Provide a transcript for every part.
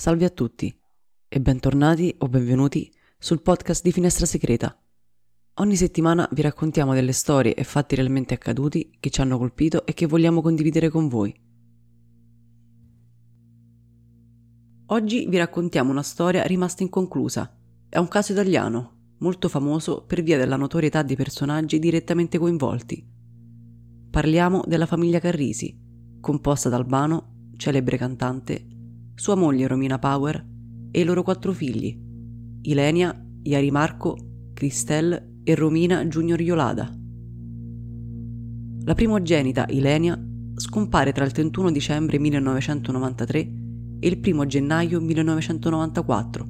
Salve a tutti e bentornati o benvenuti sul podcast di Finestra Segreta. Ogni settimana vi raccontiamo delle storie e fatti realmente accaduti che ci hanno colpito e che vogliamo condividere con voi. Oggi vi raccontiamo una storia rimasta inconclusa. È un caso italiano, molto famoso per via della notorietà di personaggi direttamente coinvolti. Parliamo della famiglia Carrisi, composta da Albano, celebre cantante, sua moglie Romina Power e i loro quattro figli, Ilenia, Iari Marco, Cristel e Romina Junior Iolada. La primogenita Ilenia scompare tra il 31 dicembre 1993 e il 1 gennaio 1994,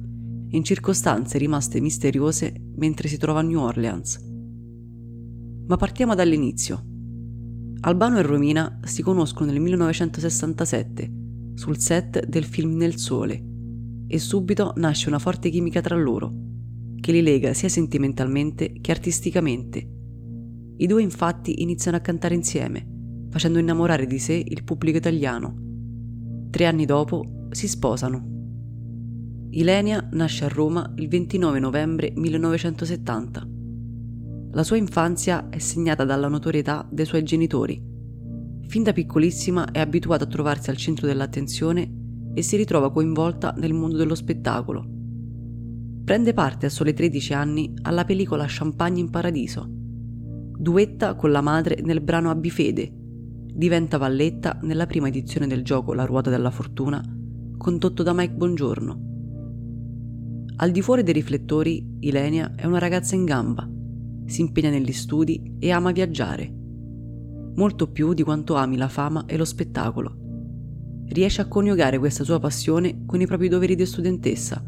in circostanze rimaste misteriose mentre si trova a New Orleans. Ma partiamo dall'inizio. Albano e Romina si conoscono nel 1967 sul set del film Nel Sole e subito nasce una forte chimica tra loro, che li lega sia sentimentalmente che artisticamente. I due infatti iniziano a cantare insieme, facendo innamorare di sé il pubblico italiano. Tre anni dopo si sposano. Ilenia nasce a Roma il 29 novembre 1970. La sua infanzia è segnata dalla notorietà dei suoi genitori, Fin da piccolissima è abituata a trovarsi al centro dell'attenzione e si ritrova coinvolta nel mondo dello spettacolo. Prende parte a sole 13 anni alla pellicola Champagne in Paradiso. Duetta con la madre nel brano Abifede. Diventa valletta nella prima edizione del gioco La ruota della fortuna, condotto da Mike Bongiorno. Al di fuori dei riflettori, Ilenia è una ragazza in gamba, si impegna negli studi e ama viaggiare molto più di quanto ami la fama e lo spettacolo. Riesce a coniugare questa sua passione con i propri doveri di studentessa,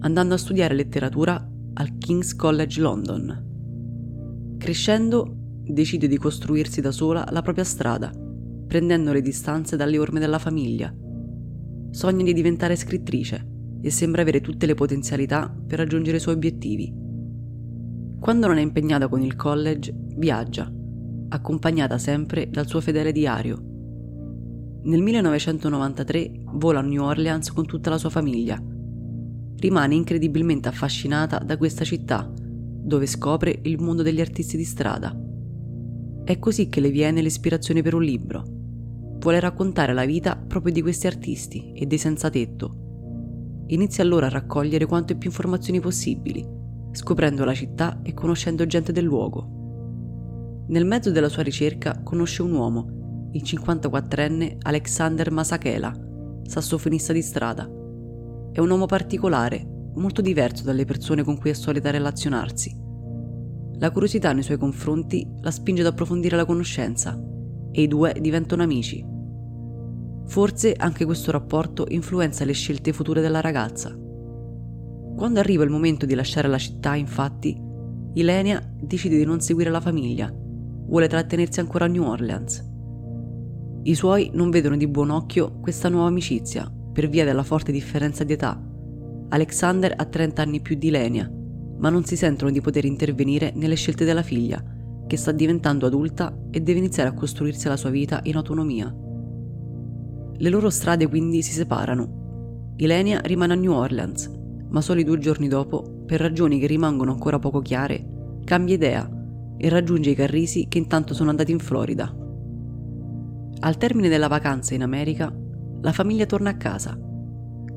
andando a studiare letteratura al King's College London. Crescendo, decide di costruirsi da sola la propria strada, prendendo le distanze dalle orme della famiglia. Sogna di diventare scrittrice e sembra avere tutte le potenzialità per raggiungere i suoi obiettivi. Quando non è impegnata con il college, viaggia accompagnata sempre dal suo fedele diario. Nel 1993 vola a New Orleans con tutta la sua famiglia. Rimane incredibilmente affascinata da questa città, dove scopre il mondo degli artisti di strada. È così che le viene l'ispirazione per un libro. Vuole raccontare la vita proprio di questi artisti e dei senza tetto. Inizia allora a raccogliere quante più informazioni possibili, scoprendo la città e conoscendo gente del luogo. Nel mezzo della sua ricerca conosce un uomo, il 54enne Alexander Masakela, sassofonista di strada. È un uomo particolare, molto diverso dalle persone con cui è solita relazionarsi. La curiosità nei suoi confronti la spinge ad approfondire la conoscenza e i due diventano amici. Forse anche questo rapporto influenza le scelte future della ragazza. Quando arriva il momento di lasciare la città, infatti, Ilenia decide di non seguire la famiglia vuole trattenersi ancora a New Orleans. I suoi non vedono di buon occhio questa nuova amicizia per via della forte differenza di età. Alexander ha 30 anni più di Lenia, ma non si sentono di poter intervenire nelle scelte della figlia, che sta diventando adulta e deve iniziare a costruirsi la sua vita in autonomia. Le loro strade quindi si separano. Ilenia rimane a New Orleans, ma soli due giorni dopo, per ragioni che rimangono ancora poco chiare, cambia idea e raggiunge i Carrisi che intanto sono andati in Florida. Al termine della vacanza in America, la famiglia torna a casa.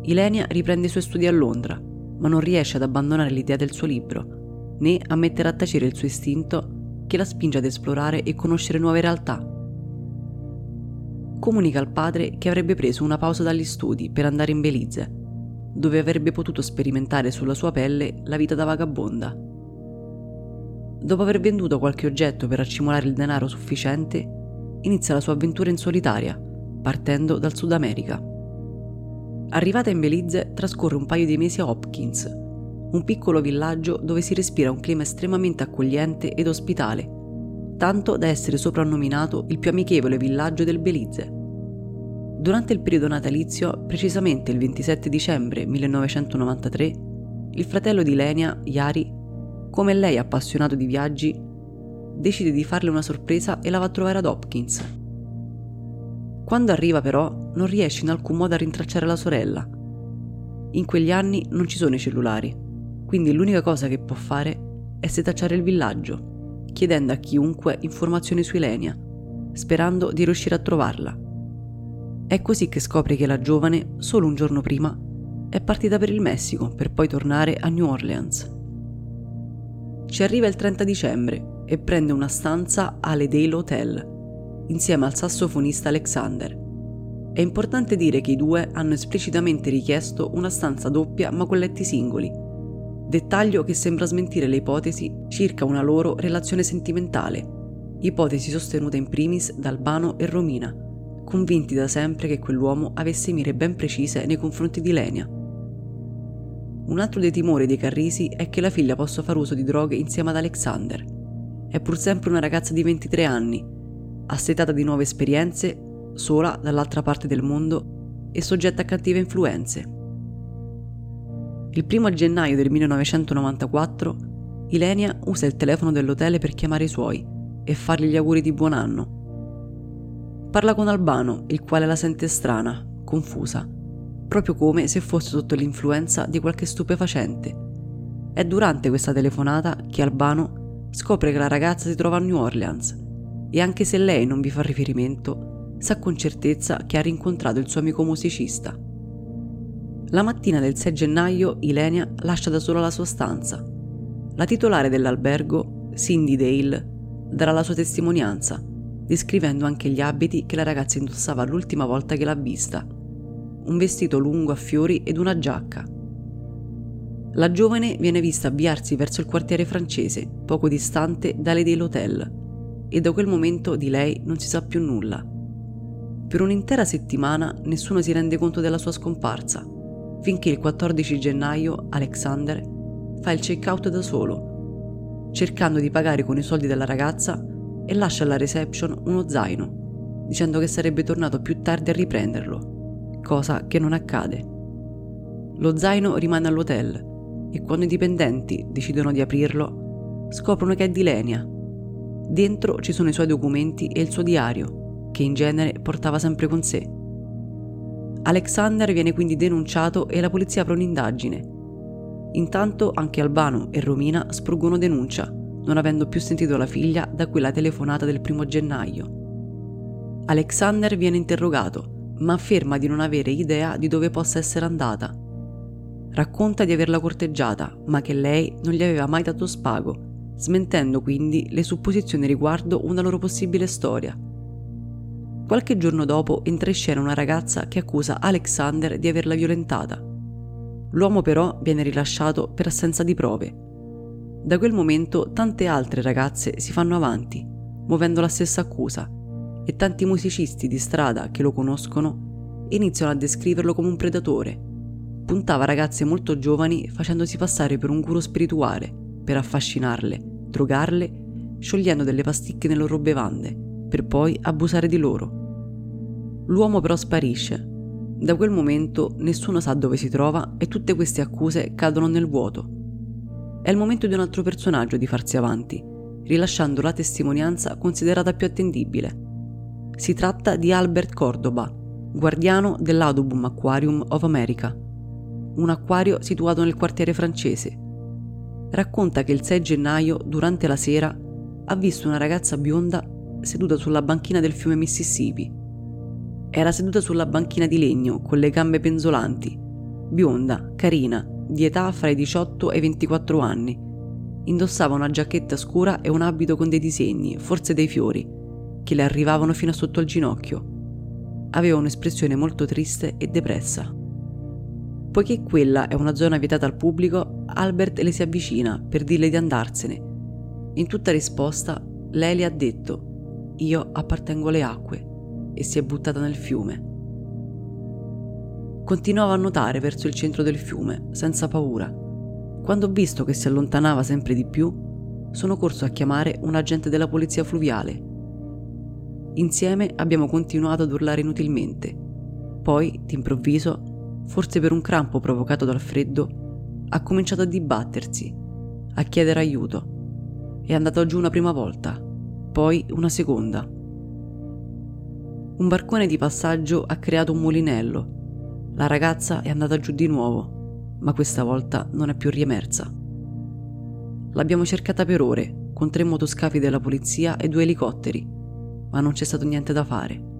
Ilenia riprende i suoi studi a Londra, ma non riesce ad abbandonare l'idea del suo libro, né a mettere a tacere il suo istinto che la spinge ad esplorare e conoscere nuove realtà. Comunica al padre che avrebbe preso una pausa dagli studi per andare in Belize, dove avrebbe potuto sperimentare sulla sua pelle la vita da vagabonda Dopo aver venduto qualche oggetto per accumulare il denaro sufficiente, inizia la sua avventura in solitaria, partendo dal Sud America. Arrivata in Belize, trascorre un paio di mesi a Hopkins, un piccolo villaggio dove si respira un clima estremamente accogliente ed ospitale, tanto da essere soprannominato il più amichevole villaggio del Belize. Durante il periodo natalizio, precisamente il 27 dicembre 1993, il fratello di Lenia, Yari, come lei appassionato di viaggi, decide di farle una sorpresa e la va a trovare ad Hopkins. Quando arriva però non riesce in alcun modo a rintracciare la sorella. In quegli anni non ci sono i cellulari, quindi l'unica cosa che può fare è setacciare il villaggio, chiedendo a chiunque informazioni su Ilenia, sperando di riuscire a trovarla. È così che scopre che la giovane, solo un giorno prima, è partita per il Messico per poi tornare a New Orleans. Ci arriva il 30 dicembre e prende una stanza all'Edale Hotel insieme al sassofonista Alexander. È importante dire che i due hanno esplicitamente richiesto una stanza doppia ma con letti singoli, dettaglio che sembra smentire le ipotesi circa una loro relazione sentimentale, ipotesi sostenuta in primis da Albano e Romina, convinti da sempre che quell'uomo avesse mire ben precise nei confronti di Lenia. Un altro dei timori dei Carrisi è che la figlia possa far uso di droghe insieme ad Alexander. È pur sempre una ragazza di 23 anni, assetata di nuove esperienze, sola dall'altra parte del mondo e soggetta a cattive influenze. Il primo gennaio del 1994 Ilenia usa il telefono dell'hotel per chiamare i suoi e fargli gli auguri di buon anno. Parla con Albano, il quale la sente strana, confusa, proprio come se fosse sotto l'influenza di qualche stupefacente. È durante questa telefonata che Albano scopre che la ragazza si trova a New Orleans e anche se lei non vi fa riferimento, sa con certezza che ha rincontrato il suo amico musicista. La mattina del 6 gennaio Ilenia lascia da sola la sua stanza. La titolare dell'albergo, Cindy Dale, darà la sua testimonianza, descrivendo anche gli abiti che la ragazza indossava l'ultima volta che l'ha vista. Un vestito lungo a fiori ed una giacca. La giovane viene vista avviarsi verso il quartiere francese, poco distante dalle dell'hotel, e da quel momento di lei non si sa più nulla. Per un'intera settimana nessuno si rende conto della sua scomparsa, finché il 14 gennaio Alexander fa il check-out da solo, cercando di pagare con i soldi della ragazza e lascia alla reception uno zaino, dicendo che sarebbe tornato più tardi a riprenderlo, cosa che non accade. Lo zaino rimane all'hotel e quando i dipendenti decidono di aprirlo, scoprono che è di Lenia, Dentro ci sono i suoi documenti e il suo diario, che in genere portava sempre con sé. Alexander viene quindi denunciato e la polizia apre un'indagine. Intanto anche Albano e Romina spruggono denuncia, non avendo più sentito la figlia da quella telefonata del primo gennaio. Alexander viene interrogato, ma afferma di non avere idea di dove possa essere andata. Racconta di averla corteggiata, ma che lei non gli aveva mai dato spago smentendo quindi le supposizioni riguardo una loro possibile storia. Qualche giorno dopo entra in scena una ragazza che accusa Alexander di averla violentata. L'uomo però viene rilasciato per assenza di prove. Da quel momento tante altre ragazze si fanno avanti, muovendo la stessa accusa, e tanti musicisti di strada che lo conoscono iniziano a descriverlo come un predatore. Puntava ragazze molto giovani facendosi passare per un guru spirituale per affascinarle, drogarle, sciogliendo delle pasticche nelle loro bevande, per poi abusare di loro. L'uomo però sparisce. Da quel momento nessuno sa dove si trova e tutte queste accuse cadono nel vuoto. È il momento di un altro personaggio di farsi avanti, rilasciando la testimonianza considerata più attendibile. Si tratta di Albert Cordoba, guardiano dell'Audubon Aquarium of America, un acquario situato nel quartiere francese, racconta che il 6 gennaio, durante la sera, ha visto una ragazza bionda seduta sulla banchina del fiume Mississippi. Era seduta sulla banchina di legno, con le gambe penzolanti, bionda, carina, di età fra i 18 e i 24 anni. Indossava una giacchetta scura e un abito con dei disegni, forse dei fiori, che le arrivavano fino a sotto il ginocchio. Aveva un'espressione molto triste e depressa. Poiché quella è una zona vietata al pubblico, Albert le si avvicina per dirle di andarsene. In tutta risposta, lei le ha detto: Io appartengo alle acque, e si è buttata nel fiume. Continuava a nuotare verso il centro del fiume, senza paura. Quando ho visto che si allontanava sempre di più, sono corso a chiamare un agente della polizia fluviale. Insieme abbiamo continuato ad urlare inutilmente. Poi, d'improvviso, forse per un crampo provocato dal freddo, ha cominciato a dibattersi, a chiedere aiuto. È andato giù una prima volta, poi una seconda. Un barcone di passaggio ha creato un mulinello. La ragazza è andata giù di nuovo. ma questa volta non è più riemersa. L'abbiamo cercata per ore, con tre motoscafi della polizia e due elicotteri, ma non c'è stato niente da fare.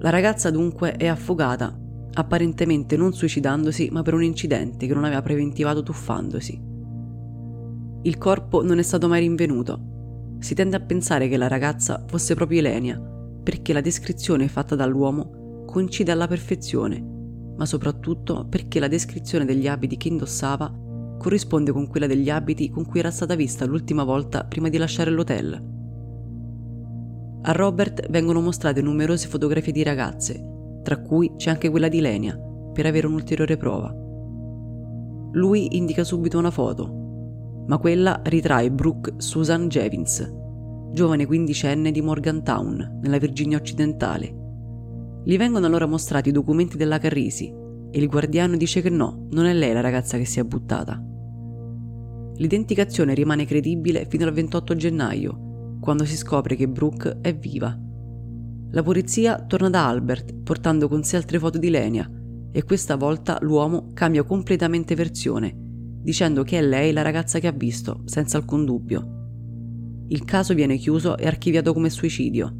La ragazza dunque è affogata, apparentemente non suicidandosi, ma per un incidente che non aveva preventivato tuffandosi. Il corpo non è stato mai rinvenuto. Si tende a pensare che la ragazza fosse proprio Elenia, perché la descrizione fatta dall'uomo coincide alla perfezione, ma soprattutto perché la descrizione degli abiti che indossava corrisponde con quella degli abiti con cui era stata vista l'ultima volta prima di lasciare l'hotel. A Robert vengono mostrate numerose fotografie di ragazze, tra cui c'è anche quella di Lenia, per avere un'ulteriore prova. Lui indica subito una foto, ma quella ritrae Brooke Susan Jevins, giovane quindicenne di Morgantown, nella Virginia occidentale. Gli vengono allora mostrati i documenti della Carrisi e il guardiano dice che no, non è lei la ragazza che si è buttata. L'identificazione rimane credibile fino al 28 gennaio, quando si scopre che Brooke è viva. La polizia torna da Albert portando con sé altre foto di Lenia e questa volta l'uomo cambia completamente versione, dicendo che è lei la ragazza che ha visto, senza alcun dubbio. Il caso viene chiuso e archiviato come suicidio.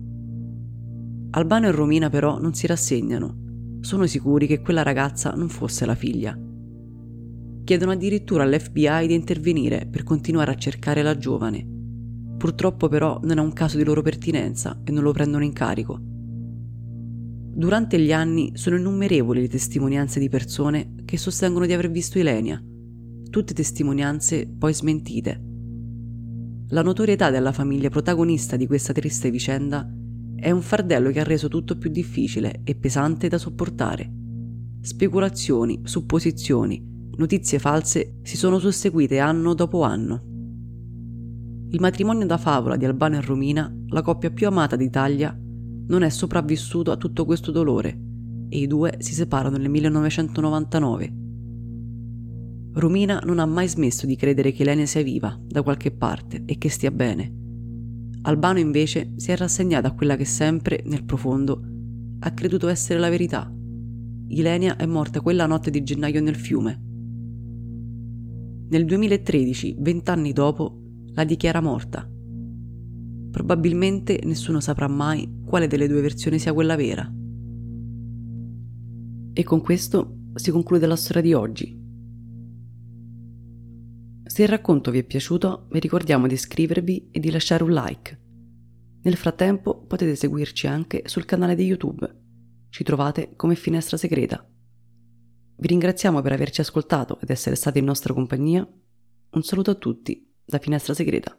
Albano e Romina però non si rassegnano. Sono sicuri che quella ragazza non fosse la figlia. Chiedono addirittura all'FBI di intervenire per continuare a cercare la giovane Purtroppo però non è un caso di loro pertinenza e non lo prendono in carico. Durante gli anni sono innumerevoli le testimonianze di persone che sostengono di aver visto Ilenia, tutte testimonianze poi smentite. La notorietà della famiglia protagonista di questa triste vicenda è un fardello che ha reso tutto più difficile e pesante da sopportare. Speculazioni, supposizioni, notizie false si sono susseguite anno dopo anno. Il matrimonio da favola di Albano e Romina, la coppia più amata d'Italia, non è sopravvissuto a tutto questo dolore e i due si separano nel 1999. Romina non ha mai smesso di credere che Elena sia viva da qualche parte e che stia bene. Albano invece si è rassegnato a quella che sempre, nel profondo, ha creduto essere la verità. Ilenia è morta quella notte di gennaio nel fiume. Nel 2013, vent'anni dopo, la dichiara morta. Probabilmente nessuno saprà mai quale delle due versioni sia quella vera. E con questo si conclude la storia di oggi. Se il racconto vi è piaciuto, vi ricordiamo di iscrivervi e di lasciare un like. Nel frattempo potete seguirci anche sul canale di YouTube. Ci trovate come Finestra Segreta. Vi ringraziamo per averci ascoltato ed essere stati in nostra compagnia. Un saluto a tutti da finestra segreta.